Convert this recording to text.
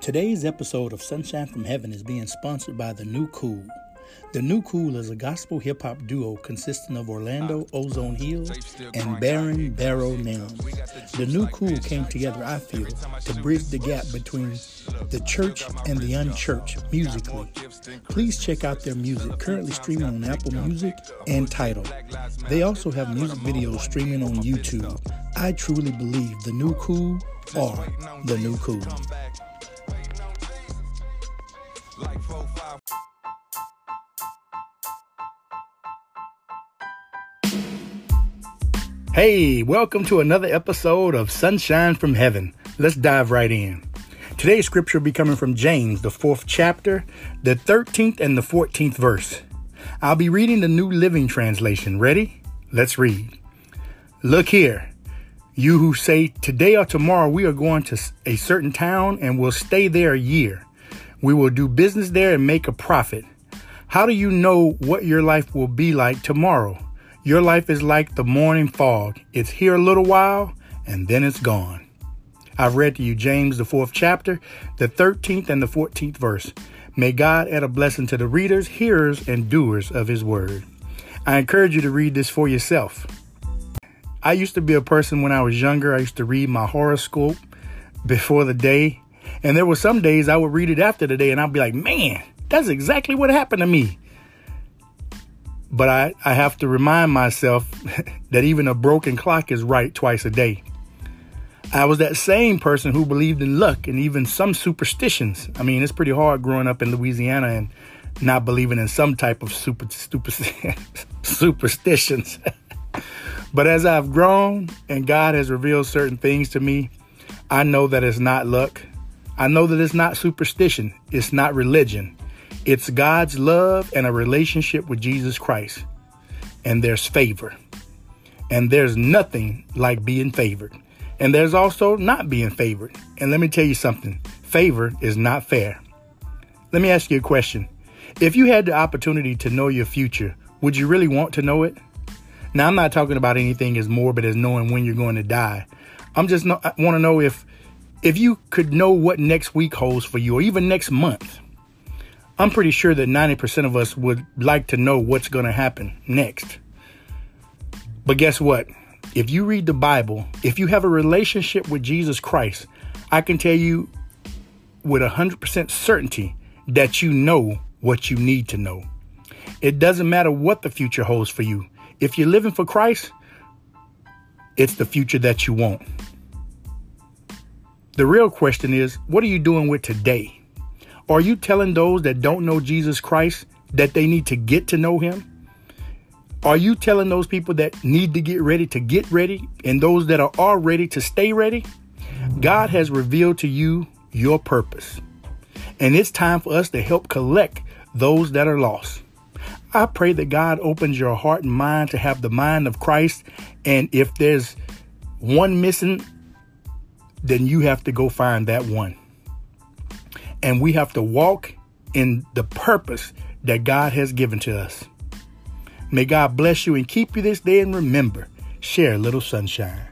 Today's episode of Sunshine from Heaven is being sponsored by The New Cool. The New Cool is a gospel hip hop duo consisting of Orlando Ozone Hill and Baron Barrow Nelms. The New Cool came together, I feel, to bridge the gap between the church and the unchurched musically. Please check out their music, currently streaming on Apple Music and Tidal. They also have music videos streaming on YouTube. I truly believe the new cool are the new cool. Hey, welcome to another episode of Sunshine from Heaven. Let's dive right in. Today's scripture will be coming from James, the fourth chapter, the 13th and the 14th verse. I'll be reading the New Living Translation. Ready? Let's read. Look here, you who say, Today or tomorrow we are going to a certain town and will stay there a year. We will do business there and make a profit. How do you know what your life will be like tomorrow? Your life is like the morning fog. It's here a little while and then it's gone. I've read to you James, the fourth chapter, the 13th and the 14th verse. May God add a blessing to the readers, hearers, and doers of his word. I encourage you to read this for yourself. I used to be a person when I was younger, I used to read my horoscope before the day. And there were some days I would read it after the day and I'd be like, man, that's exactly what happened to me. But I, I have to remind myself that even a broken clock is right twice a day. I was that same person who believed in luck and even some superstitions. I mean, it's pretty hard growing up in Louisiana and not believing in some type of super, super superstitions. but as I've grown and God has revealed certain things to me, I know that it's not luck. I know that it's not superstition. It's not religion. It's God's love and a relationship with Jesus Christ. And there's favor. And there's nothing like being favored. And there's also not being favored. And let me tell you something favor is not fair. Let me ask you a question. If you had the opportunity to know your future, would you really want to know it? Now, I'm not talking about anything as morbid as knowing when you're going to die. I'm just no, want to know if if you could know what next week holds for you or even next month. I'm pretty sure that 90% of us would like to know what's going to happen next. But guess what? If you read the Bible, if you have a relationship with Jesus Christ, I can tell you with 100% certainty that you know what you need to know. It doesn't matter what the future holds for you. If you're living for Christ, it's the future that you want. The real question is, what are you doing with today? Are you telling those that don't know Jesus Christ that they need to get to know him? Are you telling those people that need to get ready to get ready and those that are already to stay ready? God has revealed to you your purpose. And it's time for us to help collect those that are lost. I pray that God opens your heart and mind to have the mind of Christ. And if there's one missing, then you have to go find that one. And we have to walk in the purpose that God has given to us. May God bless you and keep you this day and remember, share a little sunshine.